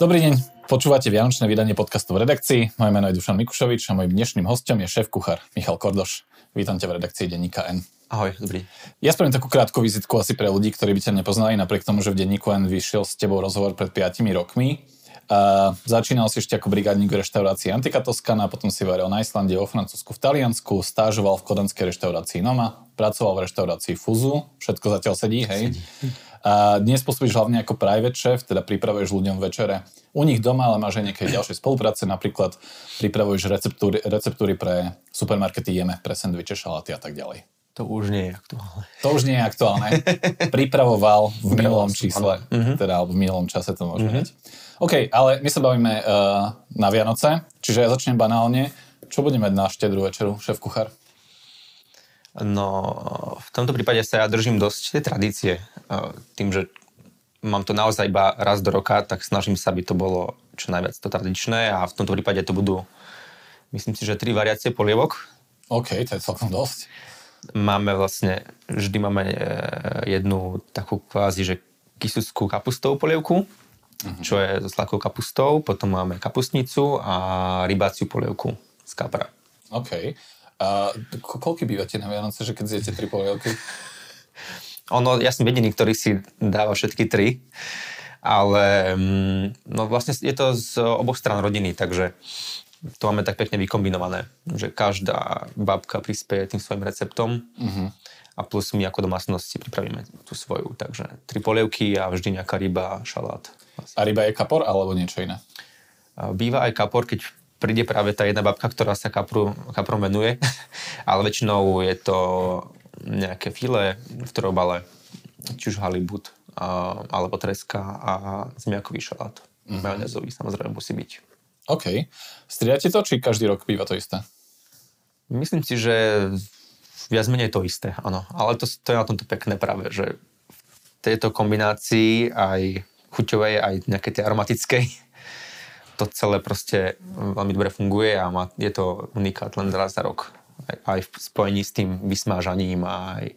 Dobrý deň, počúvate Vianočné vydanie podcastu v redakcii. Moje meno je Dušan Mikušovič a mojím dnešným hostom je šéf kuchár Michal Kordoš. Vítam ťa v redakcii denníka N. Ahoj, dobrý. Ja spravím takú krátku vizitku asi pre ľudí, ktorí by ťa nepoznali, napriek tomu, že v denníku N vyšiel s tebou rozhovor pred 5 rokmi. Uh, začínal si ešte ako brigádnik v reštaurácii Antika Toskana, potom si varil na Islande, vo Francúzsku, v Taliansku, stážoval v kodanskej reštaurácii Noma, pracoval v reštaurácii Fuzu, všetko zatiaľ sedí, hej? Sedí. A dnes pôsobíš hlavne ako private chef, teda pripravuješ ľuďom večere u nich doma, ale máš aj nejaké ďalšie spolupráce, napríklad pripravuješ receptúry, receptúry pre supermarkety Jeme, pre sendviče, šaláty a tak ďalej. To už nie je aktuálne. To už nie je aktuálne. Pripravoval v minulom čísle, uh-huh. teda alebo v minulom čase to môžeme uh-huh. OK, ale my sa bavíme uh, na Vianoce, čiže ja začnem banálne. Čo budeme mať na štedrú večeru, šéf kuchár? No, v tomto prípade sa ja držím dosť tie tradície. Tým, že mám to naozaj iba raz do roka, tak snažím sa, aby to bolo čo najviac to tradičné a v tomto prípade to budú, myslím si, že tri variácie polievok. OK, to je celkom dosť. Máme vlastne, vždy máme e, jednu takú kvázi, že kisuskú kapustovú polievku, uh-huh. čo je so sladkou kapustou, potom máme kapustnicu a rybáciu polievku z kapra. OK. A koľko bývate na Vianoce, že keď zjete tri polievky? Ono, ja som jediný, ktorý si dáva všetky tri, ale mm, no vlastne je to z oboch stran rodiny, takže to máme tak pekne vykombinované, že každá babka prispieje tým svojim receptom uh-huh. a plus my ako domácnosti pripravíme tú svoju, takže tri polievky a vždy nejaká ryba, šalát. A ryba je kapor alebo niečo iné? Býva aj kapor, keď príde práve tá jedna babka, ktorá sa kapru, kaprom venuje, ale väčšinou je to nejaké file v trobale, či už halibut, a, alebo treska a zemiakový šalát. Mm-hmm. Majonezový samozrejme musí byť. OK. Striedate to, či každý rok býva to isté? Myslím si, že viac menej to isté, áno. Ale to, to je na tomto pekné práve, že v tejto kombinácii aj chuťovej, aj nejakej tej aromatickej to celé proste veľmi dobre funguje a má, je to unikát len raz za rok. Aj, aj v spojení s tým vysmážaním a aj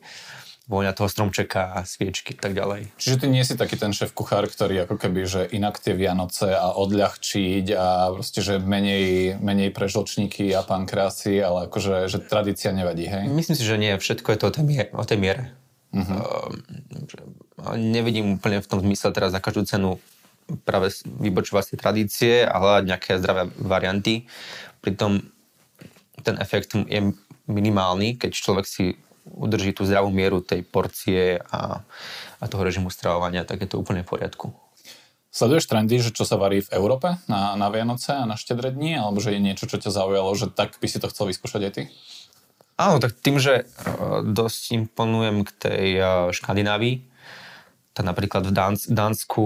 vôňa toho stromčeka a sviečky a tak ďalej. Čiže ty nie si taký ten šéf kuchár, ktorý ako keby, že inak tie Vianoce a odľahčiť a proste, že menej, menej prežločníky a pankrásy, ale akože, že tradícia nevadí, hej? Myslím si, že nie. Všetko je to o tej miere. O tej miere. Uh-huh. Uh, nevidím úplne v tom zmysle teraz za každú cenu práve vybočovať si tradície a hľadať nejaké zdravé varianty. Pritom ten efekt je minimálny, keď človek si udrží tú zdravú mieru tej porcie a, a toho režimu stravovania, tak je to úplne v poriadku. Sleduješ trendy, že čo sa varí v Európe na, na Vianoce a na štedre dni, alebo že je niečo, čo ťa zaujalo, že tak by si to chcel vyskúšať aj ty? Áno, tak tým, že e, dosť imponujem k tej e, Škandinávii, tak napríklad v Dáns- Dánsku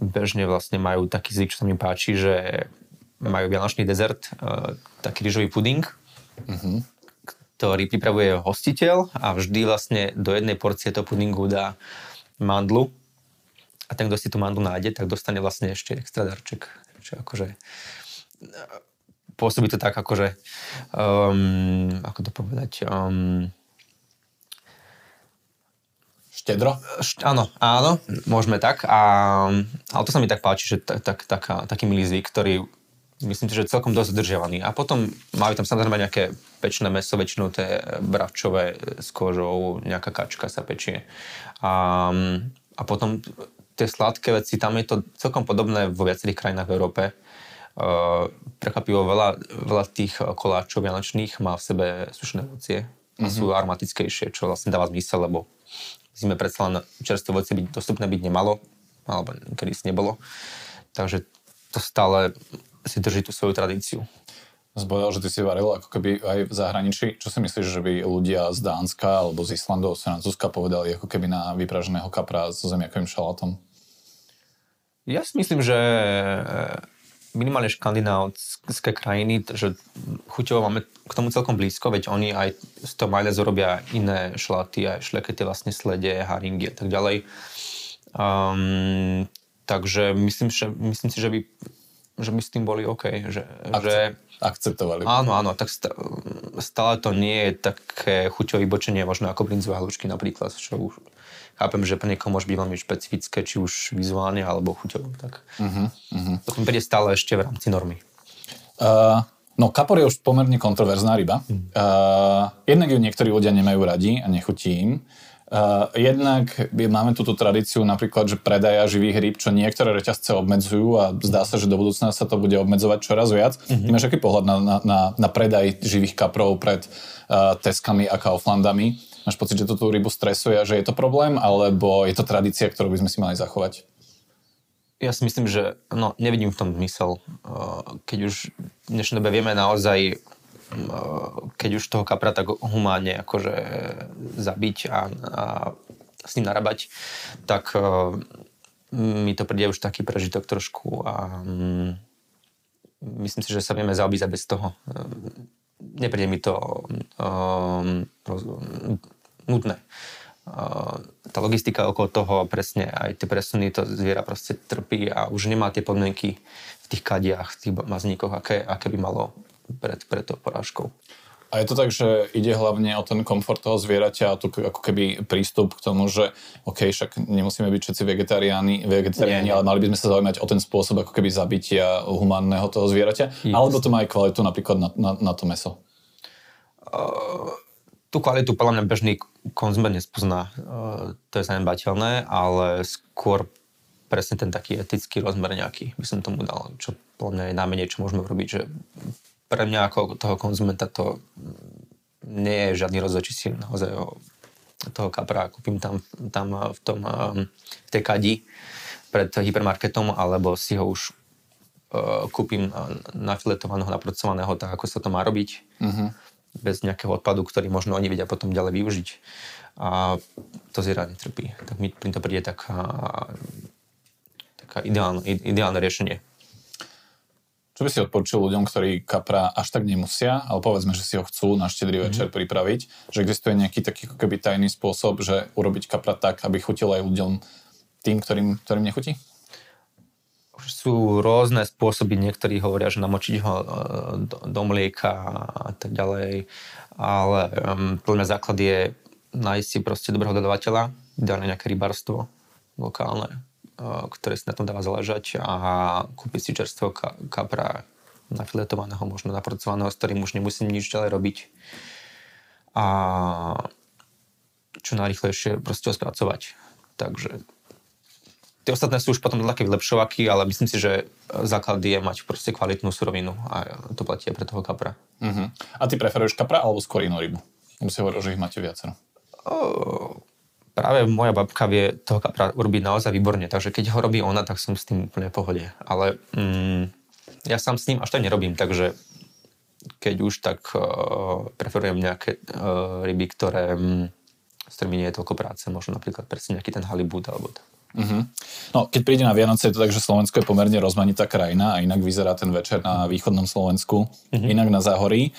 bežne vlastne majú taký zvyk, čo sa mi páči, že majú vianočný dezert, uh, taký rýžový puding, uh-huh. ktorý pripravuje hostiteľ a vždy vlastne do jednej porcie toho pudingu dá mandlu a ten, kto si tú mandlu nájde, tak dostane vlastne ešte extra darček. Čiže akože pôsobí to tak akože um, ako to povedať um, Štedro? Áno, áno, môžeme tak. A, ale to sa mi tak páči, že tak, tak, tak, taký milý zvyk, ktorý myslím si, že celkom dosť zdržiavaný. A potom majú tam samozrejme nejaké pečné meso, väčšinou tie bravčové s kožou, nejaká kačka sa pečie. A, a potom tie sladké veci, tam je to celkom podobné vo viacerých krajinách v Európe. Uh, prekvapivo veľa, veľa tých koláčov vianočných má v sebe sušené ovocie a mm-hmm. sú aromatickejšie, čo vlastne dáva zmysel, lebo zime predsa len čerstvé ovocie byť dostupné byť nemalo, alebo kedy si nebolo. Takže to stále si drží tú svoju tradíciu. Zbojal, že ty si varil ako keby aj v zahraničí. Čo si myslíš, že by ľudia z Dánska alebo z Islandu, z Francúzska povedali ako keby na vypraženého kapra so zemiakovým šalátom? Ja si myslím, že minimálne škandinávské krajiny, že chuťovo máme k tomu celkom blízko, veď oni aj z toho majlezu robia iné šlaty, aj šlekety vlastne slede, haringy a tak ďalej. Um, takže myslím, že, myslím si, že by že by s tým boli OK. Že, Akce- že, Akceptovali. áno, áno, tak stále to nie je také chuťové vybočenie, možno ako brinzové halušky napríklad, čo už chápem, že pre niekoho môže byť veľmi špecifické, či už vizuálne alebo chuťovo. Tak. Uh-huh, uh-huh. Potom príde stále ešte v rámci normy. Uh, no, kapor je už pomerne kontroverzná ryba. Uh, jednak ju niektorí ľudia nemajú radi a nechutí im. Uh, jednak máme túto tradíciu napríklad, že predaja živých rýb, čo niektoré reťazce obmedzujú a zdá sa, že do budúcna sa to bude obmedzovať čoraz viac. Mm-hmm. Máš aký pohľad na, na, na, na predaj živých kaprov pred uh, Teskami a Kauflandami? Máš pocit, že to tú rybu stresuje a že je to problém, alebo je to tradícia, ktorú by sme si mali zachovať? Ja si myslím, že no, nevidím v tom zmysel. Uh, Keď už v dnešnej dobe vieme naozaj, keď už toho kapra tak humánne akože zabiť a, a s ním narábať, tak uh, mi to príde už taký prežitok trošku a um, myslím si, že sa vieme zaobísť bez toho. Um, Nepríde mi to um, nutné. Uh, tá logistika okolo toho, presne aj tie presuny, to zviera proste trpí a už nemá tie podmienky v tých kadiach, v tých mazníkoch, aké, aké by malo pred, pred tou porážkou. A je to tak, že ide hlavne o ten komfort toho zvieraťa a tu ako keby prístup k tomu, že OK, však nemusíme byť všetci vegetariáni, vegetariáni ale mali by sme sa zaujímať o ten spôsob ako keby zabitia humánneho toho zvieraťa. Yes. Alebo to má aj kvalitu napríklad na, na, na to meso. Tú kvalitu podľa mňa bežný konzument nespozná. Uh, to je zanedbateľné, ale skôr presne ten taký etický rozmer nejaký by som tomu dal, čo podľa mňa je najmenej, čo môžeme urobiť, že pre mňa ako toho konzumenta to nie je žiadny rozdiel, či si naozaj ho, toho kapra kúpim tam, tam v, tom, um, v tej kadi pred hypermarketom, alebo si ho už uh, kúpim nafiletovaného, napracovaného, tak ako sa to má robiť. Uh-huh. Bez nejakého odpadu, ktorý možno oni vedia potom ďalej využiť. A to zviera netrpí. Tak mi to príde taká, taká ideálne, ideálne riešenie. Čo by si odporučil ľuďom, ktorí kapra až tak nemusia, ale povedzme, že si ho chcú na štedrý večer Mhm. pripraviť, že existuje nejaký taký ako keby tajný spôsob, že urobiť kapra tak, aby chutil aj ľuďom tým, ktorým, ktorým nechutí? Sú rôzne spôsoby, niektorí hovoria, že namočiť ho e, do, do mlieka a tak ďalej, ale um, mňa základ je nájsť si proste dobrého dodavateľa, ideálne nejaké rybarstvo lokálne, ktoré si na tom dáva záležať a kúpiť si čerstvého ka- kapra nafiletovaného, možno napracovaného, s ktorým už nemusím nič ďalej robiť. A čo najrychlejšie proste spracovať. Takže Tie ostatné sú už potom také vylepšovaky, ale myslím si, že základ je mať proste kvalitnú surovinu a to platí aj pre toho kapra. Uh-huh. A ty preferuješ kapra alebo skôr inú rybu? Lebo si hovoril, že ich máte viacero. O, práve moja babka vie toho kapra urobiť naozaj výborne, takže keď ho robí ona, tak som s tým úplne v pohode. Ale mm, ja sám s ním až tak nerobím, takže keď už, tak uh, preferujem nejaké uh, ryby, ktoré, um, s ktorými nie je toľko práce, možno napríklad presne nejaký ten halibut alebo tak. Uh-huh. No, keď príde na Vianoce, je to tak, že Slovensko je pomerne rozmanitá krajina a inak vyzerá ten večer na východnom Slovensku, uh-huh. inak na Záhorí.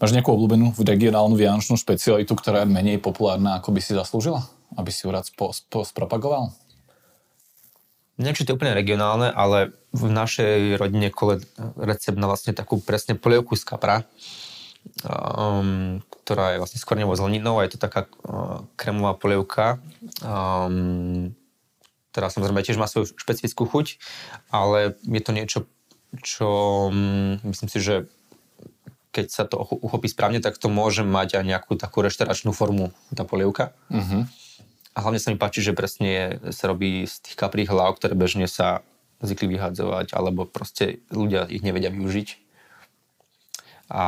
Máš nejakú obľúbenú regionálnu vianočnú špecialitu, ktorá je menej populárna, ako by si zaslúžila? Aby si ju rád spo, spo, spropagoval? Neviem, či to je úplne regionálne, ale v našej rodine kole recept na vlastne takú presne polievku z kapra, um, ktorá je vlastne s korňovou zeleninou a je to taká uh, kremová polievka, um, ktorá samozrejme tiež má svoju špecifickú chuť, ale je to niečo, čo um, myslím si, že keď sa to ucho- uchopí správne, tak to môže mať aj nejakú takú reštauračnú formu, tá polievka. Uh-huh. A hlavne sa mi páči, že presne sa robí z tých kaprých hlav, ktoré bežne sa zvykli vyhadzovať, alebo proste ľudia ich nevedia využiť. A, a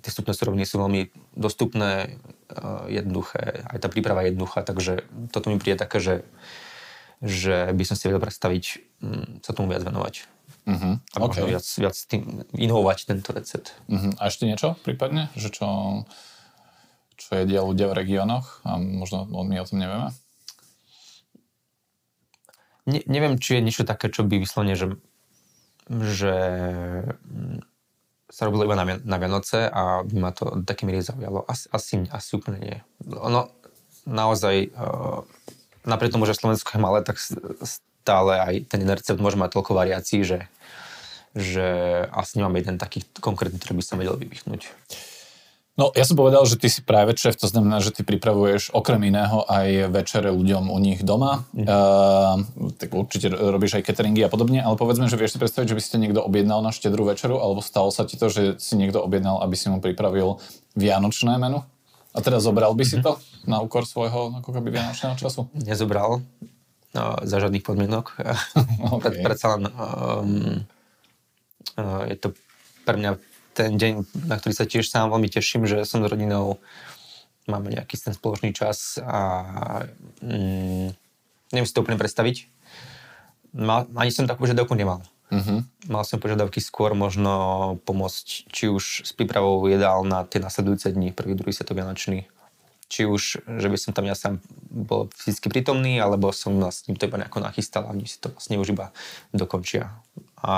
tie vstupné suroviny sú veľmi dostupné, a jednoduché, aj tá príprava je jednoduchá, takže toto mi príde také, že, že by som si vedel predstaviť mm, sa tomu viac venovať. Uh-huh. A Okay. viac, viac tým inovovať tento recept. Uh-huh. A ešte niečo prípadne? Že čo, čo jedia ľudia v regiónoch a možno my o tom nevieme? Ne, neviem, či je niečo také, čo by vyslovene, že, že sa robilo iba na, na Vianoce a by ma to takej miery zaujalo. Asi, asi, asi úplne nie. Ono naozaj, uh, napriek tomu, že Slovensko je malé, tak stále aj ten recept môže mať toľko variácií, že, že asi nemám jeden taký konkrétny, ktorý by som vedel vypichnúť. No, ja som povedal, že ty si práve šéf, to znamená, že ty pripravuješ okrem iného aj večere ľuďom u nich doma. Mm. Uh, tak určite robíš aj cateringy a podobne, ale povedzme, že vieš si predstaviť, že by ste niekto objednal na štedrú večeru, alebo stalo sa ti to, že si niekto objednal, aby si mu pripravil vianočné menu? A teda zobral by si mm-hmm. to na úkor svojho ako keby vianočného času? Nezobral. No, za žiadnych podmienok. okay. Predsa len um, uh, je to pre mňa ten deň, na ktorý sa tiež sám veľmi teším, že som s rodinou, máme nejaký ten spoločný čas a mm, neviem si to úplne predstaviť. Mal, ani som takú požiadavku nemal. Uh-huh. Mal som požiadavky skôr možno pomôcť či už s prípravou jedál na tie nasledujúce dni, prvý, druhý, to vianočný. Či už, že by som tam ja sám bol fyzicky prítomný, alebo som vlastne to iba nejako nachystal a oni si to vlastne už iba dokončia a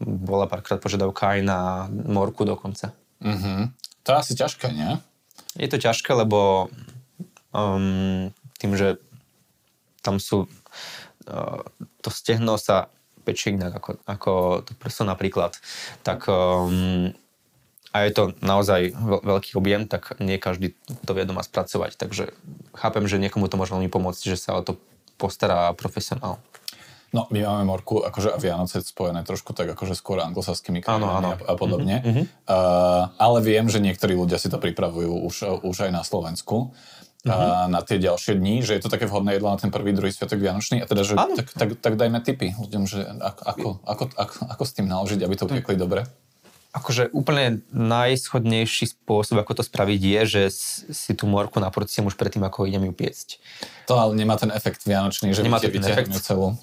bola párkrát požiadavka aj na morku dokonca. Mm-hmm. To je asi ťažké, nie? Je to ťažké, lebo um, tým, že tam sú uh, to stehno sa pečie inak ako, ako to prso napríklad, tak um, a je to naozaj veľký objem, tak nie každý to vie doma spracovať. Takže chápem, že niekomu to môže veľmi pomôcť, že sa o to postará profesionál. No, my máme morku akože a Vianoce spojené trošku tak akože skôr anglosaskými krajinami a, a podobne. Mm-hmm. Uh, ale viem, že niektorí ľudia si to pripravujú už, už aj na Slovensku. Mm-hmm. Uh, na tie ďalšie dní, že je to také vhodné jedlo na ten prvý, druhý sviatok Vianočný. A teda, že tak, tak, tak, dajme tipy ľuďom, že ako, ako, ako, ako s tým naložiť, aby to upiekli dobre. Akože úplne najschodnejší spôsob, ako to spraviť je, že si tú morku naporciem už predtým, ako idem ju piecť. To ale nemá ten efekt vianočný, že nemá ten efekt. celú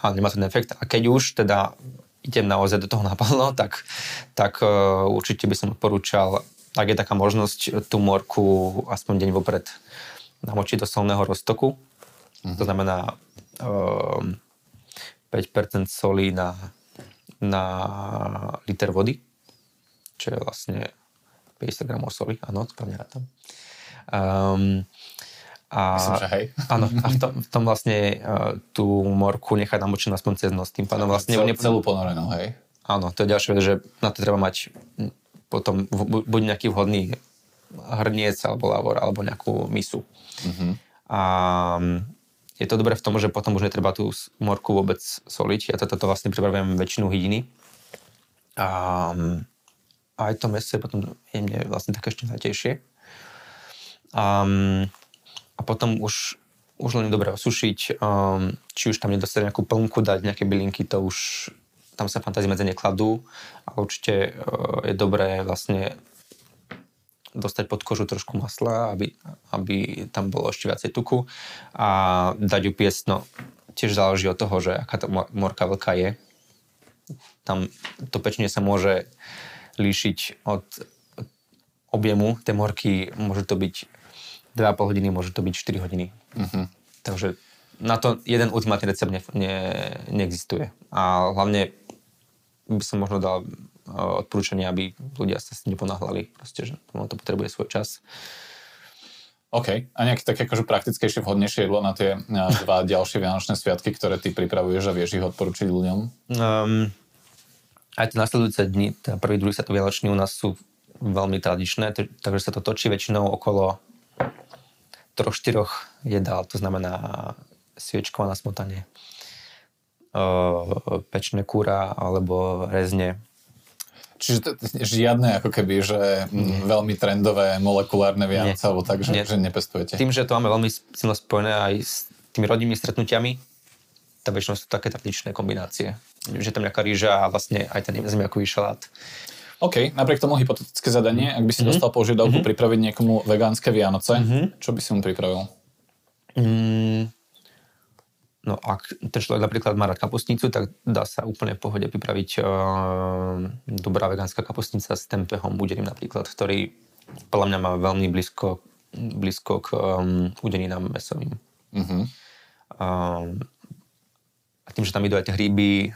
a nemá ten efekt. A keď už teda idem naozaj do toho naplno, tak, tak uh, určite by som odporúčal, ak je taká možnosť, tú morku aspoň deň vopred namočiť do solného roztoku. Mm-hmm. To znamená uh, ehm, 5% soli na, na liter vody, čo je vlastne 50 gramov soli, áno, správne rátam. Um, a, Myslím, že hej. Áno, a v tom, v tom vlastne uh, tú morku nechať namočenú aspoň cez noc. Tým pádom vlastne... Cel, celú ponorenú, hej? Áno, to je ďalšia vec, že na to treba mať potom buď nejaký vhodný hrniec alebo lavor, alebo nejakú misu. Uh-huh. A je to dobré v tom, že potom už netreba tú morku vôbec soliť. Ja toto to vlastne pripravujem väčšinu hydiny. A, a aj to meso je potom jemne vlastne také ešte zlatejšie. Um, a potom už, už len dobre osušiť, um, či už tam nedostať nejakú plnku, dať nejaké bylinky, to už tam sa fantázii medzi nekladú, ale určite uh, je dobré vlastne dostať pod kožu trošku masla, aby, aby tam bolo ešte viacej tuku. A dať ju piesť, no tiež záleží od toho, že aká tá morka veľká je. Tam to pečenie sa môže líšiť od objemu tej morky, môže to byť 2,5 hodiny, môže to byť 4 hodiny. Uh-huh. Takže na to jeden ultimátny recept ne, ne, neexistuje. A hlavne by som možno dal uh, odporúčanie, aby ľudia sa s tým neponáhľali. Proste, že to potrebuje svoj čas. OK. A nejaké také akože praktickejšie, vhodnejšie jedlo na tie na dva ďalšie Vianočné sviatky, ktoré ty pripravuješ a vieš ich odporučiť ľuďom? Um, aj tie nasledujúce dni, teda prvý, druhý sa to Vianočný u nás sú veľmi tradičné, takže sa to točí väčšinou okolo troch, štyroch jedál, to znamená sviečková na smotanie, pečné kúra alebo rezne. Čiže to, žiadne ako keby, že Nie. veľmi trendové molekulárne Vianoce, alebo tak, že, že nepestujete. Tým, že to máme veľmi silno spojené aj s tými rodinnými stretnutiami, tak väčšinou sú také tradičné kombinácie. Že tam nejaká rýža a vlastne aj ten zemiakový šalát. OK, napriek tomu hypotetické zadanie, ak by si mm-hmm. dostal požiadavku mm-hmm. pripraviť niekomu vegánske Vianoce, mm-hmm. čo by si mu pripravil? Mm, no ak ten človek napríklad má rád kapustnicu, tak dá sa úplne v pohode pripraviť uh, dobrá vegánska kapustnica s tempehom udeným napríklad, ktorý podľa mňa má veľmi blízko, blízko k um, udeninám mesovým. Mm-hmm. Um, a tým, že tam idú aj tie hríby,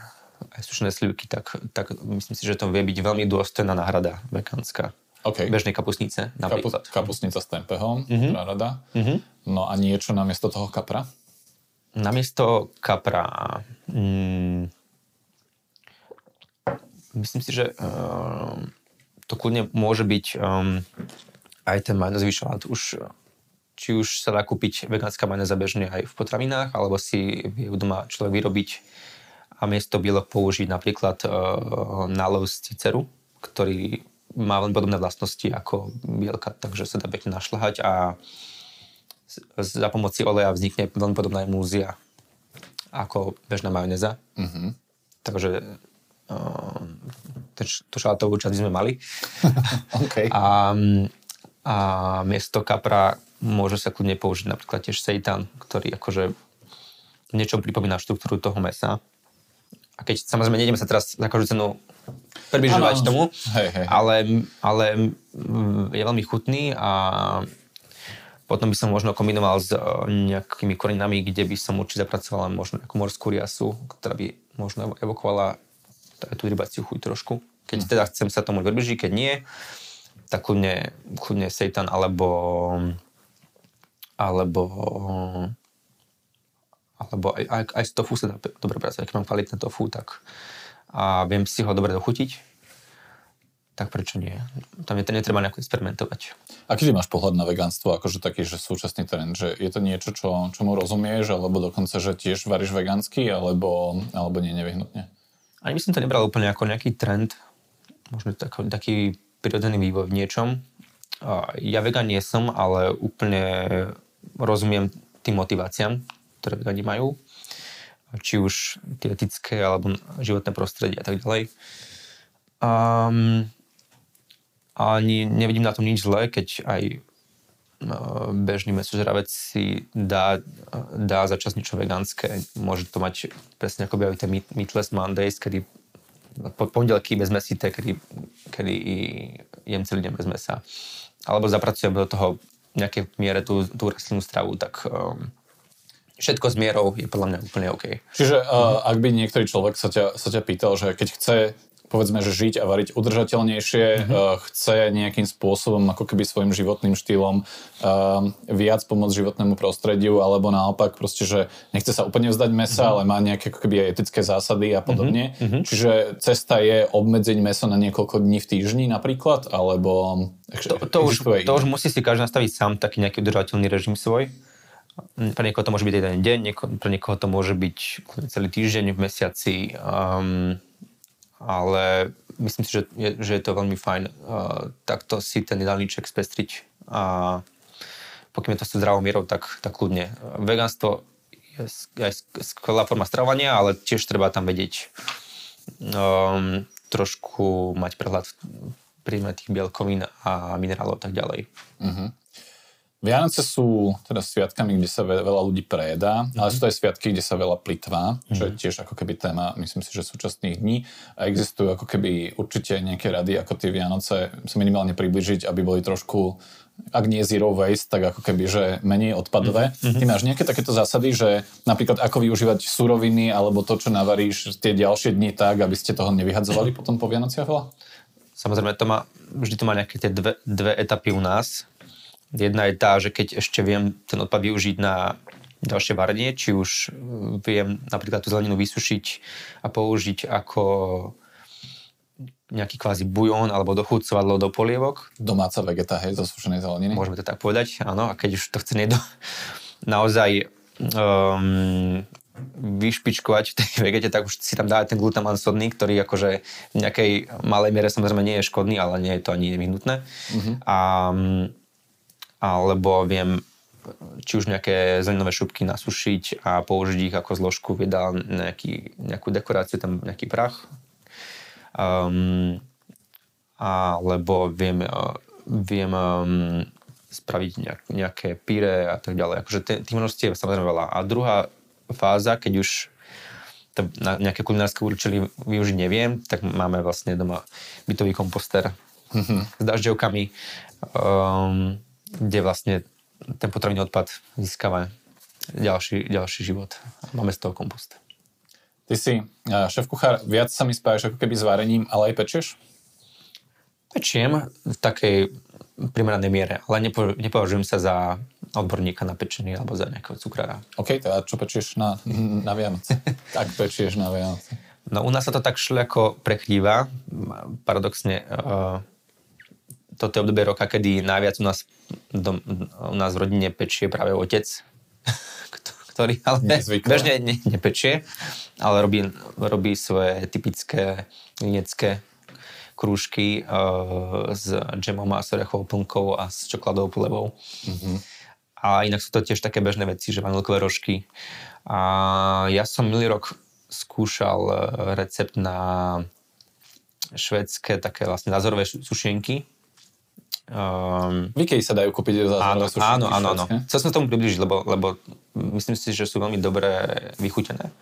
aj sušené slivky, tak, tak myslím si, že to vie byť veľmi dôstojná náhrada vegánska. Okay. Bežnej kapusnice napríklad. Kapu, kapusnica s tempehom, mm-hmm. rada. Mm-hmm. No a niečo namiesto toho kapra? namiesto kapra mm, myslím si, že uh, to kľudne môže byť um, aj ten majonez vyšalát. Už, či už sa dá kúpiť vegánska majonéza bežne aj v potravinách, alebo si vie doma človek vyrobiť a miesto bielok použiť napríklad uh, nálev z ciceru, ktorý má veľmi podobné vlastnosti ako bielka, takže sa dá pekne našľahať a za pomoci oleja vznikne veľmi podobná emúzia ako bežná majonéza. Mm-hmm. Takže uh, to šalátovú časť sme mali. okay. a, a miesto kapra môže sa kľudne použiť napríklad tiež seitan, ktorý akože niečo pripomína štruktúru toho mesa. A keď samozrejme nejdeme sa teraz za každú cenu približovať tomu, hej, hej. Ale, ale je veľmi chutný a potom by som možno kombinoval s e, nejakými koreninami, kde by som určite zapracoval možno nejakú morskú riasu, ktorá by možno evokovala tú rybaciu chuť trošku. Keď hm. teda chcem sa tomu približiť, keď nie, tak kľudne, kľudne seitan alebo alebo alebo aj, aj, aj z tofu sa dá dobre pracovať. Keď mám kvalitné tofu, tak a viem si ho dobre dochutiť, tak prečo nie? Tam je to netreba nejako experimentovať. Aký máš pohľad na vegánstvo, akože taký, že súčasný trend, že je to niečo, čo, čomu rozumieš, alebo dokonca, že tiež varíš vegánsky, alebo, alebo nie nevyhnutne? Ani by som to nebral úplne ako nejaký trend, možno tak, taký prirodzený vývoj v niečom. Ja vegán nie som, ale úplne rozumiem tým motiváciám, ktoré vegáni majú či už tie etické alebo životné prostredie a tak ďalej. Um, ani nevidím na tom nič zlé, keď aj uh, bežný mesožravec si dá, dá začas niečo vegánske. Môže to mať presne ako by tie Meatless Mondays, kedy po pondelky bez mesité, kedy, kedy jem celý deň bez mesa. Alebo zapracujem do toho nejaké miere tú, tú rastlinnú stravu, tak um, všetko s mierou je podľa mňa úplne OK. Čiže uh, ak by niektorý človek sa ťa, sa ťa pýtal, že keď chce povedzme, že žiť a variť udržateľnejšie, mm-hmm. chce nejakým spôsobom, ako keby svojim životným štýlom uh, viac pomôcť životnému prostrediu, alebo naopak proste, že nechce sa úplne vzdať mesa, mm-hmm. ale má nejaké ako keby aj etické zásady a podobne. Mm-hmm. Čiže cesta je obmedziť meso na niekoľko dní v týždni napríklad, alebo... To, to, už, to už musí si každý nastaviť sám taký nejaký udržateľný režim svoj. Pre niekoho to môže byť jeden deň, nieko, pre niekoho to môže byť celý týždeň v mesiaci, um, ale myslím si, že je, že je to veľmi fajn uh, takto si ten jedálniček spestriť a pokým je to s zdravou mierou, tak, tak kľudne. Vegánstvo je aj skvelá forma stravovania, ale tiež treba tam vedieť um, trošku mať prehľad príjme tých bielkovín a minerálov a tak ďalej. Uh-huh. Vianoce sú teda sviatkami, kde sa veľa ľudí prejedá, mm-hmm. ale sú to aj sviatky, kde sa veľa plitvá, mm-hmm. čo je mhm. tiež ako keby téma, myslím si, že súčasných dní. A existujú ako keby určite nejaké rady, ako tie Vianoce sa minimálne približiť, aby boli trošku ak nie zero waste, tak ako keby, že menej odpadové. Mm-hmm. Ty máš nejaké takéto zásady, že napríklad ako využívať suroviny alebo to, čo navaríš tie ďalšie dni tak, aby ste toho nevyhadzovali potom po Vianociach veľa? Samozrejme, to má, vždy to má nejaké tie dve, dve etapy u nás. Jedna je tá, že keď ešte viem ten odpad využiť na ďalšie varenie, či už viem napríklad tú zeleninu vysušiť a použiť ako nejaký kvázi bujón alebo dochúcovadlo do polievok. Domáca vegeta, hej, zo sušenej zeleniny. Môžeme to tak povedať, áno. A keď už to chce niekto naozaj um, vyšpičkovať v tej vegete, tak už si tam dá ten glutamán sodný, ktorý akože v nejakej malej miere samozrejme nie je škodný, ale nie je to ani nevyhnutné. Mm-hmm. A alebo viem či už nejaké zelenové šupky nasušiť a použiť ich ako zložku v jedál, nejaký, nejakú dekoráciu, tam nejaký prach. Um, alebo viem, viem um, spraviť nejak, nejaké píre a tak ďalej. Akože tých možností je samozrejme veľa. A druhá fáza, keď už to na nejaké kulinárske účely využiť neviem, tak máme vlastne doma bytový komposter mm-hmm. s dažďovkami. Um, kde vlastne ten potravinový odpad získava ďalší, ďalší život. Máme z toho kompost. Ty si šéf kuchár, viac sa mi spájaš ako keby s varením, ale aj pečieš? Pečiem v takej primeranej miere, ale nepo, nepovažujem sa za odborníka na pečenie alebo za nejakého cukrára. OK, teda čo pečieš na, na Vianoce? tak pečieš na Vianoce. No u nás sa to tak šľako prekrýva. Paradoxne, uh, toto je obdobie roka, kedy najviac u nás, dom, u nás v rodine pečie práve otec, ktorý ale Nezvykle. bežne ne, nepečie, ale robí, robí svoje typické linecké krúžky uh, s džemom a s orechovou plnkou a s čokoládovou plevou. Mm-hmm. A inak sú to tiež také bežné veci, že vanilkové rožky. A ja som milý rok skúšal e, recept na švedské také vlastne názorové sušenky. Um, v Ikei sa dajú kúpiť áno, sušenky áno, áno, áno. Chcel som tomu približiť, lebo, lebo myslím si, že sú veľmi dobre vychutené.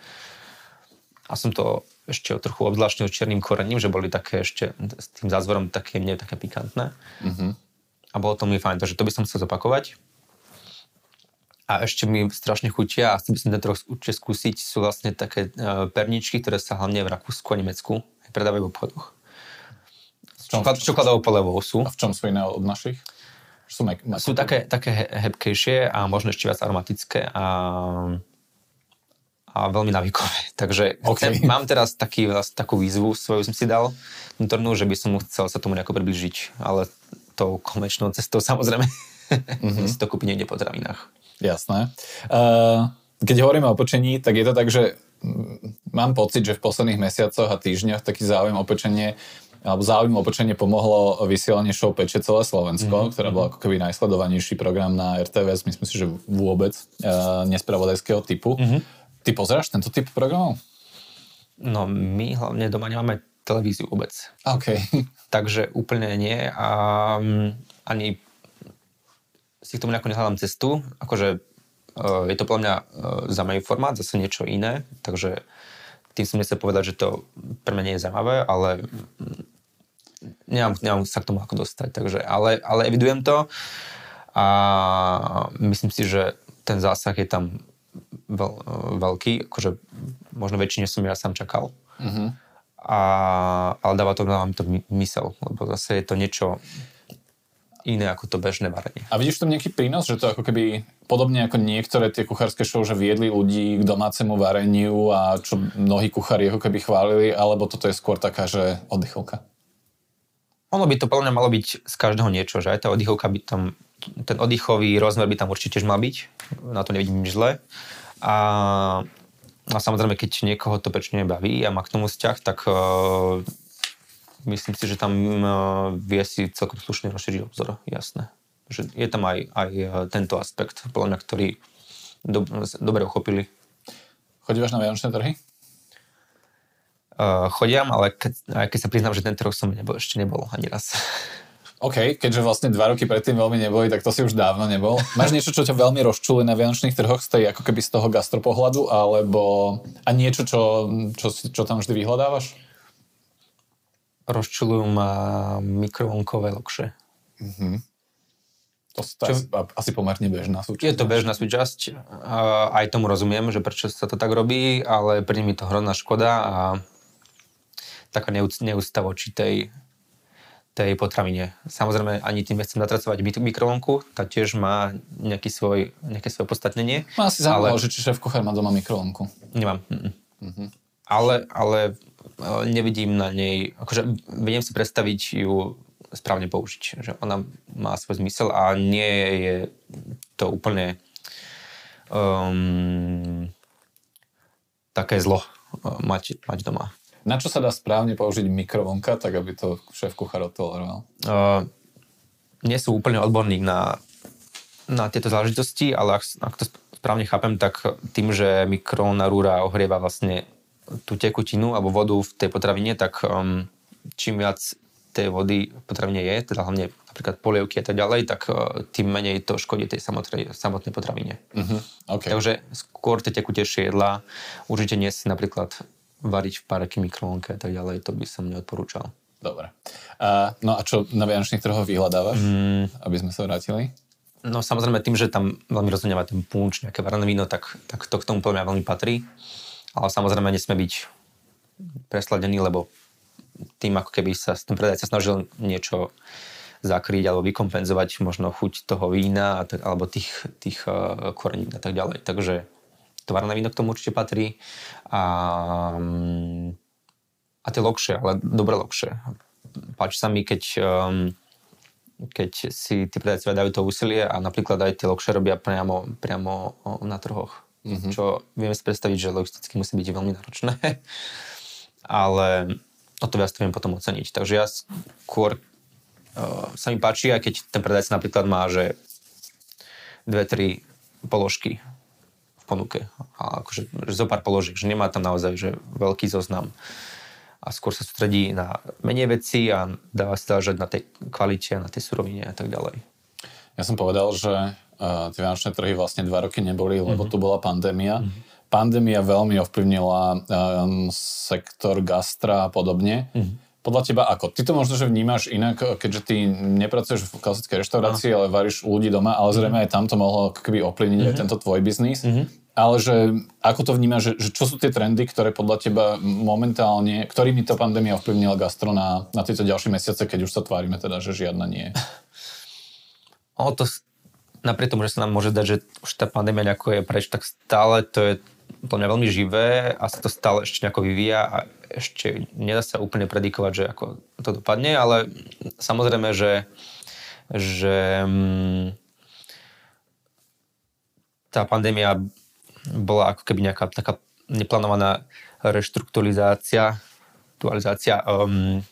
A som to ešte trochu obzvláštnil černým korením, že boli také ešte s tým zázvorom také mne také pikantné. Mm-hmm. A bolo to mi fajn, takže to by som chcel zopakovať a ešte mi strašne chutia a chcel by som tento rok určite skúsiť, sú vlastne také uh, perničky, ktoré sa hlavne v Rakúsku a Nemecku predávajú v obchodoch. Čokolad, čokoládovou polevou sú. A v čom sú iné od našich? Sú, mek- sú také, také hebkejšie a možno ešte viac aromatické a, a veľmi navykové. Takže okay. chcem, mám teraz taký, takú výzvu, svoju som si dal vnútornú, že by som chcel sa tomu nejako približiť, ale tou konečnou cestou samozrejme mm-hmm. si to kúpiť niekde po travinách. Jasné. Uh, keď hovoríme o pečení, tak je to tak, že mám pocit, že v posledných mesiacoch a týždňoch taký záujem o pečenie alebo záujem o pečenie pomohlo vysielanie show Peče celé Slovensko, mm-hmm. ktorá bola ako keby najsledovanejší program na RTVS, myslím si, že vôbec uh, nespravodajského typu. Mm-hmm. Ty pozeráš tento typ programov? No my hlavne doma nemáme televíziu vôbec. OK. Takže úplne nie a um, ani si k tomu nejako nehľadám cestu. Akože uh, je to podľa mňa uh, zaujímavý formát, zase niečo iné, takže tým som nechcel povedať, že to pre mňa nie je zaujímavé, ale nemám, nemám sa k tomu ako dostať. Takže, ale, ale evidujem to a myslím si, že ten zásah je tam veľ, veľký, akože možno väčšine som ja sám čakal. Mm-hmm. A, ale dáva to, dáva to mysel, lebo zase je to niečo iné ako to bežné varenie. A vidíš tam nejaký prínos, že to ako keby podobne ako niektoré tie kuchárske show, že viedli ľudí k domácemu vareniu a čo mnohí kuchári ako keby chválili, alebo toto je skôr taká, že oddychovka? Ono by to podľa mňa malo byť z každého niečo, že aj tá oddychovka by tam, ten oddychový rozmer by tam určite mal byť, na to nevidím nič zle. A, a samozrejme, keď niekoho to pečne baví a má k tomu vzťah, tak uh, myslím si, že tam uh, vie si celkom slušne rozšíriť obzor, jasné. Že je tam aj, aj e, tento aspekt, podľa mňa, ktorý do, dobre uchopili. Chodívaš na Vianočné trhy? Uh, chodiam, ale keď, aj keď sa priznám, že tento rok som nebol, ešte nebol ani raz. OK, keďže vlastne dva roky predtým veľmi neboli, tak to si už dávno nebol. Máš niečo, čo ťa veľmi rozčuli na vianočných trhoch z tej, ako keby z toho gastropohľadu, alebo a niečo, čo, čo, čo tam vždy vyhľadávaš? rozčulujú ma mikrovlnkové lokše. Mm-hmm. To je Čo, asi pomerne bežná súčasť. Je to bežná súčasť. Aj tomu rozumiem, že prečo sa to tak robí, ale pri mi to hrozná škoda a taká neúcta voči tej, tej potravine. Samozrejme, ani tým nechcem natracovať mikrovlnku, tá tiež má nejaký svoj, nejaké svoje podstatnenie. Má asi zaujímavé, ale... že či šéf kuchár má doma mikrovlnku. Nemám. Mm-hmm. Ale, ale nevidím na nej, akože viem si predstaviť ju správne použiť, že ona má svoj zmysel a nie je to úplne um, také zlo uh, mať, mať doma. Na čo sa dá správne použiť mikrovlnka, tak aby to šéf kuchár toleroval? Uh, nie sú úplne odborník na, na tieto záležitosti, ale ak, ak to správne chápem, tak tým, že mikrovlna rúra ohrieva vlastne tú tekutinu alebo vodu v tej potravine, tak um, čím viac tej vody v potravine je, teda hlavne napríklad polievky a tak ďalej, tak uh, tým menej to škodí tej samotnej, samotnej potravine. Uh-huh. Okay. Takže skôr tie tekutejšie jedlá určite nie si napríklad variť v párky mikrovlnke a tak ďalej, to by som neodporúčal. Dobre. Uh, no a čo na vianočných trhoch vyhľadávaš, mm. aby sme sa vrátili? No samozrejme tým, že tam veľmi rozhodňuje ten punč, nejaké varené víno, tak, tak to k tomu podľa mňa veľmi patrí ale samozrejme nesme byť presladený, lebo tým ako keby sa ten predajca snažil niečo zakryť alebo vykompenzovať možno chuť toho vína alebo tých, tých uh, korenín a tak ďalej. Takže tvárne víno k tomu určite patrí a, mm, a tie lokšie, ale dobre lokšie. Páči sa mi, keď um, keď si tí predajcovia dajú to úsilie a napríklad aj tie lokšie robia priamo, priamo na trhoch. Mm-hmm. Čo vieme si predstaviť, že logisticky musí byť veľmi náročné, ale o to viac to viem potom oceniť. Takže ja skôr uh, sa mi páči, aj keď ten predajca napríklad má, že dve, tri položky ponuke. A akože, že zo pár položiek, že nemá tam naozaj že veľký zoznam. A skôr sa sústredí na menej veci a dáva si záležať na tej kvalite, na tej surovine a tak ďalej. Ja som povedal, že uh, tie vianočné trhy vlastne dva roky neboli, lebo mm-hmm. tu bola pandémia. Mm-hmm. Pandémia veľmi ovplyvnila um, sektor gastra a podobne. Mm-hmm podľa teba ako? Ty to možno, že vnímaš inak, keďže ty nepracuješ v klasickej reštaurácii, no. ale varíš u ľudí doma, ale zrejme mm-hmm. aj tam to mohlo keby ovplyvniť mm-hmm. aj tento tvoj biznis. Mm-hmm. Ale že ako to vnímaš, že, že čo sú tie trendy, ktoré podľa teba momentálne, ktorými to pandémia ovplyvnila gastro na, na tieto ďalšie mesiace, keď už sa tvárime teda, že žiadna nie je? O to, napriek tomu, že sa nám môže dať, že už tá pandémia nejako je preč, tak stále to je to mňa veľmi živé a sa to stále ešte nejako vyvíja a ešte nedá sa úplne predikovať, že ako to dopadne, ale samozrejme, že, že mm, tá pandémia bola ako keby nejaká taká neplánovaná reštrukturalizácia aktualizácia um,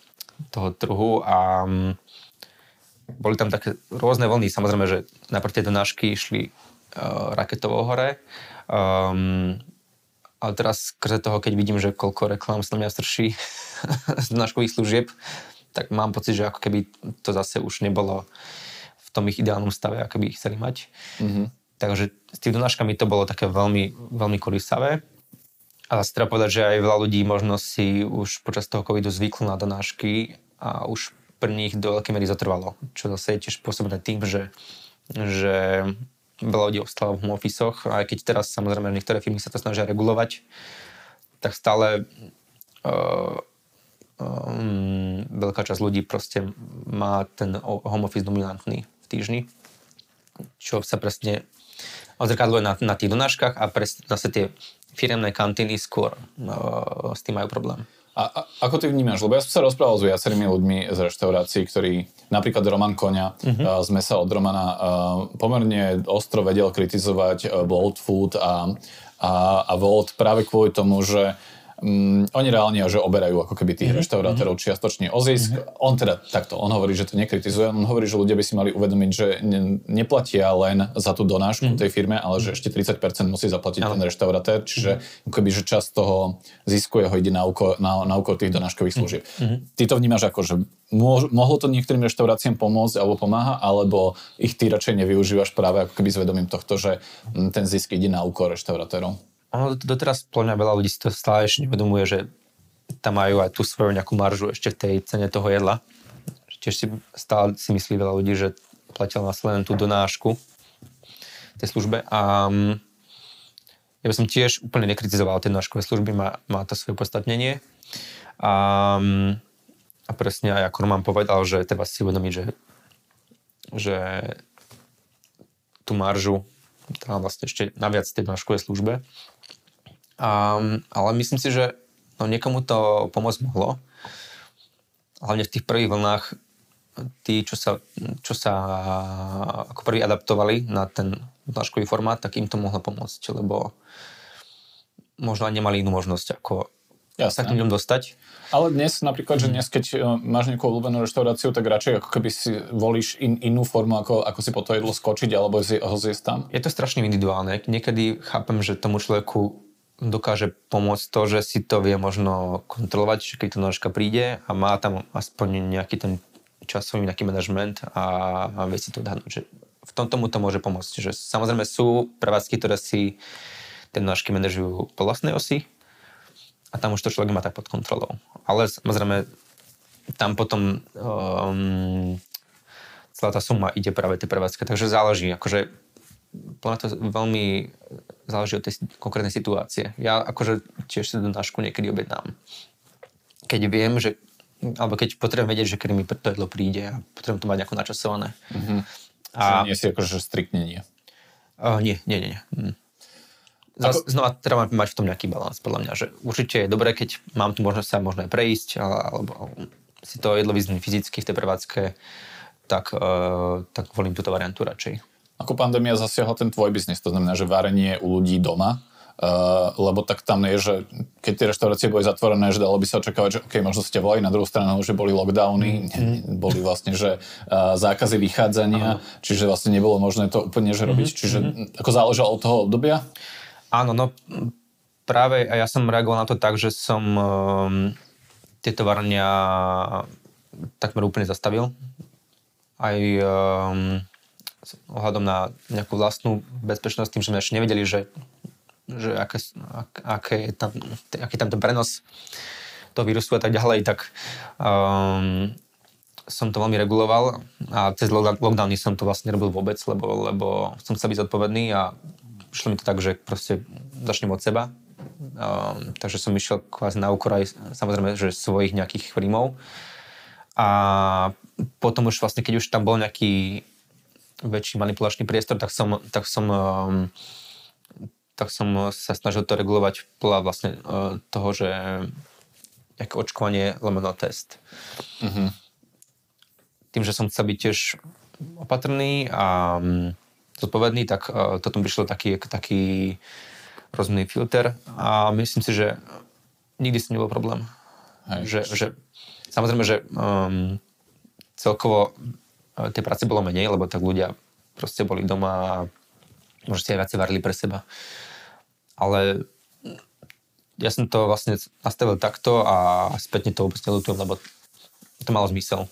toho trhu a um, boli tam také rôzne vlny. Samozrejme, že najprv tie donášky išli uh, raketovo hore. Um, ale teraz skrze toho, keď vidím, že koľko reklám sa na mňa strší z náškových služieb, tak mám pocit, že ako keby to zase už nebolo v tom ich ideálnom stave, ako by ich chceli mať. Mm-hmm. Takže s tými donáškami to bolo také veľmi, veľmi kolisavé. A zase treba povedať, že aj veľa ľudí možno si už počas toho covidu zvyklo na donášky a už pre nich do veľkej miery zatrvalo. Čo zase je tiež spôsobené tým, že, že veľa ľudí ostalo v home office aj keď teraz samozrejme niektoré firmy sa to snažia regulovať, tak stále uh, um, veľká časť ľudí proste má ten home office dominantný v týždni, čo sa presne odzrkadluje na, na tých donáškach a presne zase tie firemné kantíny skôr uh, s tým majú problém. A, a ako ty vnímaš? Lebo ja som sa rozprával s viacerými ľuďmi z reštaurácií, ktorí, napríklad Roman Koňa uh-huh. z Mesa od Romana, uh, pomerne ostro vedel kritizovať uh, Food a, a, a Volt práve kvôli tomu, že um, oni reálne že oberajú ako keby tých mm-hmm. reštaurátorov mhm. čiastočne o zisk. Mm-hmm. On teda takto, on hovorí, že to nekritizuje, on hovorí, že ľudia by si mali uvedomiť, že ne, neplatia len za tú donášku mm-hmm. tej firme, ale že ešte 30% musí zaplatiť ale. ten reštaurátor, čiže mm-hmm. keby, že časť toho zisku jeho ide na úkor, na, na úkor tých donáškových mhm. služieb. Mm-hmm. Ty to vnímaš ako, že mohlo to niektorým reštauráciám pomôcť alebo pomáha, alebo ich ty radšej nevyužívaš práve ako keby s vedomím tohto, že ten zisk ide na úkor reštaurátorov? Ono doteraz podľa veľa ľudí si to stále ešte nevedomuje, že tam majú aj tú svoju nejakú maržu ešte v tej cene toho jedla. Tiež si stále si myslí veľa ľudí, že platil na len tú donášku tej službe a mm, ja by som tiež úplne nekritizoval tie donáškové služby, má, má to svoje podstatnenie. A, mm, a presne aj ako Roman povedal, že treba si uvedomiť, že, že tú maržu tam vlastne ešte naviac tej donáškovej službe Um, ale myslím si, že no, niekomu to pomôcť mohlo. Hlavne v tých prvých vlnách tí, čo sa, čo sa ako prvý adaptovali na ten značkový formát, tak im to mohlo pomôcť, lebo možno aj nemali inú možnosť, ako Jasné. sa k ňom dostať. Ale dnes napríklad, že dnes, keď e, máš nejakú obľúbenú reštauráciu, tak radšej ako keby si volíš in, inú formu, ako, ako si po to jedlo skočiť, alebo si, ho zjesť tam? Je to strašne individuálne. Niekedy chápem, že tomu človeku dokáže pomôcť to, že si to vie možno kontrolovať, keď to nožka príde a má tam aspoň nejaký ten časový nejaký manažment a, a vie si to odhadnúť. V tom tomu to môže pomôcť. Že samozrejme sú prevádzky, ktoré si ten nožky manažujú po vlastnej osi a tam už to človek má tak pod kontrolou. Ale samozrejme tam potom um, celá tá suma ide práve tie prevádzky. Takže záleží. Akože podľa to veľmi záleží od tej konkrétnej situácie. Ja akože tiež si donášku niekedy objednám. Keď viem, že alebo keď potrebujem vedieť, že kedy mi to jedlo príde a potrebujem to mať nejako načasované. Mm-hmm. A... Čiže nie si akože striktne nie. Uh, nie, nie, nie. nie. Mm. Ako... Znova treba mať v tom nejaký balans, podľa mňa, že určite je dobré, keď mám tu možnosť sa možno aj prejsť, alebo si to jedlo vyzniť fyzicky v tej prevádzke, tak, uh, tak volím túto variantu radšej. Ako pandémia zasiahla ten tvoj biznis, to znamená, že varenie u ľudí doma, Uh, lebo tak tam je, že keď tie reštaurácie boli zatvorené, že dalo by sa očakávať, že OK, možno ste volali, na druhú stranu, že boli lockdowny, mm. boli vlastne, že uh, zákazy vychádzania, Aha. čiže vlastne nebolo možné to úplne že robiť. Mm. Čiže mm. ako záležalo od toho obdobia? Áno, no práve ja som reagoval na to tak, že som um, tieto varenia takmer úplne zastavil. Aj um, ohľadom na nejakú vlastnú bezpečnosť, tým, že sme ešte nevedeli, že že aké, ak, aké je tam, aký tam ten prenos toho vírusu a tak ďalej, tak um, som to veľmi reguloval a cez lockdowny som to vlastne nerobil vôbec, lebo, lebo som chcel byť zodpovedný a šlo mi to tak, že proste začnem od seba. Um, takže som išiel kvázi na úkor aj samozrejme, že svojich nejakých príjmov. A potom už vlastne, keď už tam bol nejaký väčší manipulačný priestor, tak som, tak som um, tak som sa snažil to regulovať podľa vlastne uh, toho, že nejaké očkovanie lomeno test. Mm-hmm. Tým, že som chcel byť tiež opatrný a um, zodpovedný, tak uh, toto prišlo taký, taký rozumný filter a myslím si, že nikdy s nebol problém. Hej. Že, že, samozrejme, že um, celkovo tej práce bolo menej, lebo tak ľudia proste boli doma a možno si aj viacej varili pre seba ale ja som to vlastne nastavil takto a spätne to vôbec nelutujem, lebo to malo zmysel.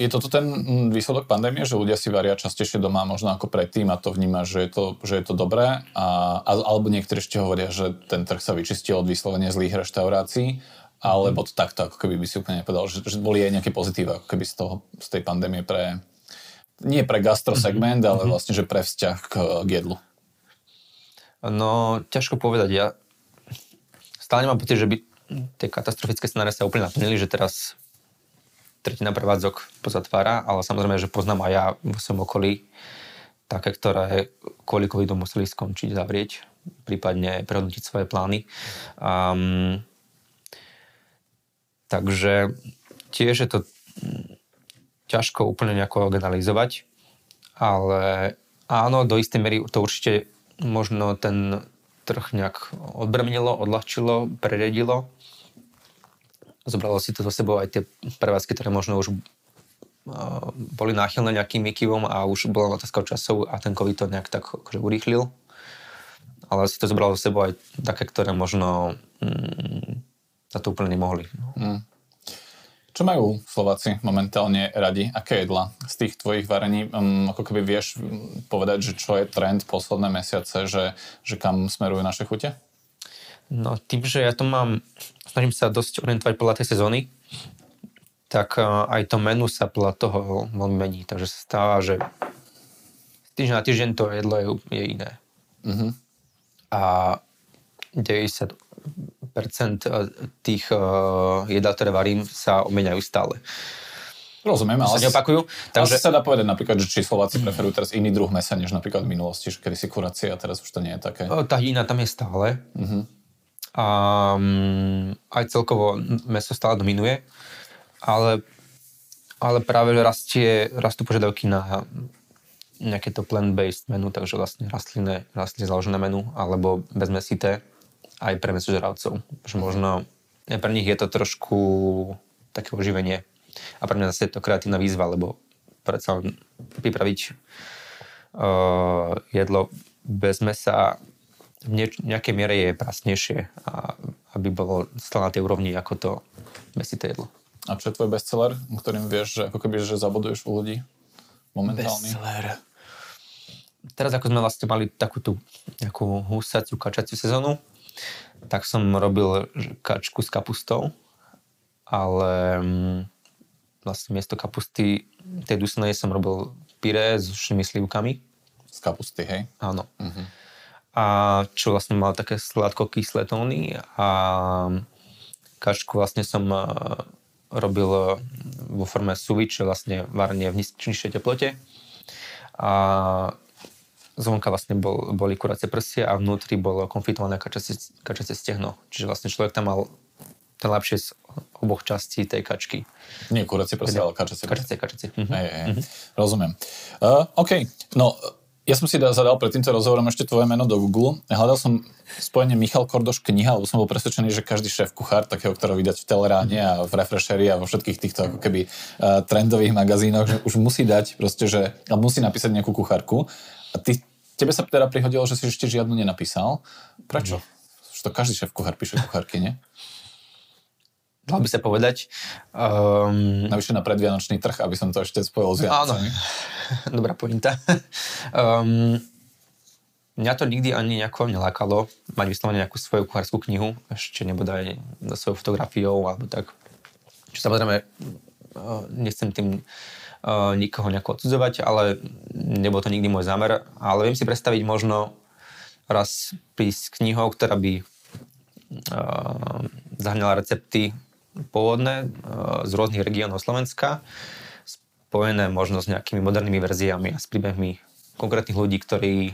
Je toto ten výsledok pandémie, že ľudia si varia častejšie doma možno ako predtým a to vníma, že je to, že je to dobré? A, alebo niektorí ešte hovoria, že ten trh sa vyčistil od vyslovene zlých reštaurácií, alebo to takto, ako keby by si úplne nepovedal, že, že boli aj nejaké pozitíva, ako keby z, toho, z tej pandémie pre, nie pre gastrosegment, mm-hmm. ale vlastne, že pre vzťah k, k jedlu. No, ťažko povedať. Ja stále nemám pocit, že by tie katastrofické scenáre sa úplne naplnili, že teraz tretina prevádzok pozatvára, ale samozrejme, že poznám aj ja vo svojom okolí také, ktoré kvôli covidu museli skončiť, zavrieť, prípadne prehodnotiť svoje plány. Um, takže tiež je to ťažko úplne nejako generalizovať, ale áno, do istej miery to určite možno ten trh nejak odbremnilo, odľahčilo, preriedilo. Zobralo si to so sebou aj tie prevádzky, ktoré možno už boli náchylné nejakým výkyvom a už bola otázka časov a ten COVID to nejak tak akože urýchlil. Ale si to zobralo so sebou aj také, ktoré možno mm, na to úplne nemohli. Mm. Čo majú Slováci momentálne radi? Aké jedla z tých tvojich varení? Um, ako keby vieš povedať, že čo je trend posledné mesiace, že, že kam smerujú naše chute? No tým, že ja to mám, snažím sa dosť orientovať podľa tej sezóny, tak uh, aj to menu sa podľa toho veľmi mení. Takže sa stáva, že týždeň na týždeň to jedlo je, je iné. Mm-hmm. A 90 tých uh, jedál, ktoré varím, sa omeniajú stále. Rozumiem, ale sa neopakujú. Takže sa dá povedať napríklad, že či Slováci preferujú teraz iný druh mesa, než napríklad v minulosti, že kedy si kurácia a teraz už to nie je také. Tá iná tam je stále. Uh-huh. A um, aj celkovo meso stále dominuje, ale, ale práve rastie, rastú požiadavky na nejaké to plant-based menu, takže vlastne rastlinné, rastlinné založené menu, alebo bezmesité aj pre mesožravcov. Že možno pre nich je to trošku také oživenie. A pre mňa zase je to kreatívna výzva, lebo predsa pripraviť uh, jedlo bez mesa v nieč- nejakej miere je prasnejšie, a aby bolo stále na tej úrovni ako to mesité jedlo. A čo je tvoj bestseller, ktorým vieš, že ako keby, že zabuduješ u ľudí momentálne? Bestseller. Teraz ako sme vlastne mali takú tú nejakú husaciu, kačaciu sezónu, tak som robil kačku s kapustou, ale mm, vlastne miesto kapusty tej dusenej som robil pyré s ušnými slivkami. Z kapusty, hej? Áno. Uh-huh. A čo vlastne mal také sladko-kyslé tóny a kačku vlastne som robil eh, vo forme sous čo vlastne varenie v nižšej teplote. A zvonka vlastne bol, boli kuracie prsia a vnútri bolo konfitované kačacie, kačacie stehno. Čiže vlastne človek tam mal ten lepšie z oboch častí tej kačky. Nie kuracie prsia, ale kačacie. Kačacie, kačacie. Mhm. Hej, hej. Mhm. Rozumiem. Uh, OK, no ja som si zadal pred týmto rozhovorom ešte tvoje meno do Google. Hľadal som spojenie Michal Kordoš kniha, lebo som bol presvedčený, že každý šéf kuchár, takého, ktorého vydať v Teleráne a v Refresheri a vo všetkých týchto ako keby uh, trendových magazínoch, že už musí dať proste, že musí napísať nejakú kuchárku. A ty, tebe sa teda prihodilo, že si ešte žiadnu nenapísal. Prečo? Už to každý šéf kuchár píše kuchárky, nie? dalo by sa povedať. Um, Navyše na predvianočný trh, aby som to ešte spojil s Vianocami. Áno, dobrá pointa. um, mňa to nikdy ani nejako nelákalo mať vyslovene nejakú svoju kuchárskú knihu, ešte nebodaj za svojou fotografiou alebo tak. Čo samozrejme uh, nechcem tým uh, nikoho nejako odsudzovať, ale nebol to nikdy môj zámer. Ale viem si predstaviť možno raz prísť knihou, ktorá by uh, zahrňala recepty pôvodné e, z rôznych regiónov Slovenska, spojené možno s nejakými modernými verziami a s príbehmi konkrétnych ľudí, ktorí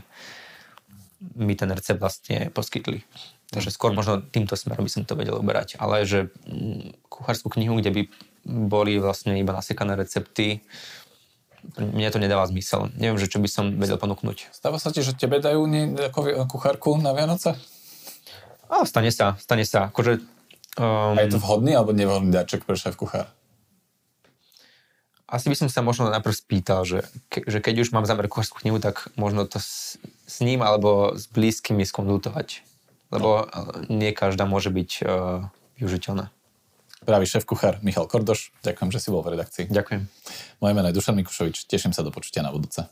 mi ten recept vlastne poskytli. Takže skôr možno týmto smerom by som to vedel uberať. Ale že mm, kuchárskú knihu, kde by boli vlastne iba nasekané recepty, mne to nedáva zmysel. Neviem, že čo by som vedel ponúknuť. Stáva sa ti, že tebe dajú kuchárku na Vianoce? A stane sa, stane sa. Akože Um, a je to vhodný alebo nevhodný darček pre šéf kuchár? Asi by som sa možno najprv spýtal, že, ke, že keď už mám zámer kuchárskú knihu, tak možno to s, s ním alebo s blízkymi skonzultovať. Lebo no. nie každá môže byť uh, využiteľná. Pravý šéf kuchár Michal Kordoš, ďakujem, že si bol v redakcii. Ďakujem. Moje meno je Dušan Mikušovič, teším sa do počutia na budúce.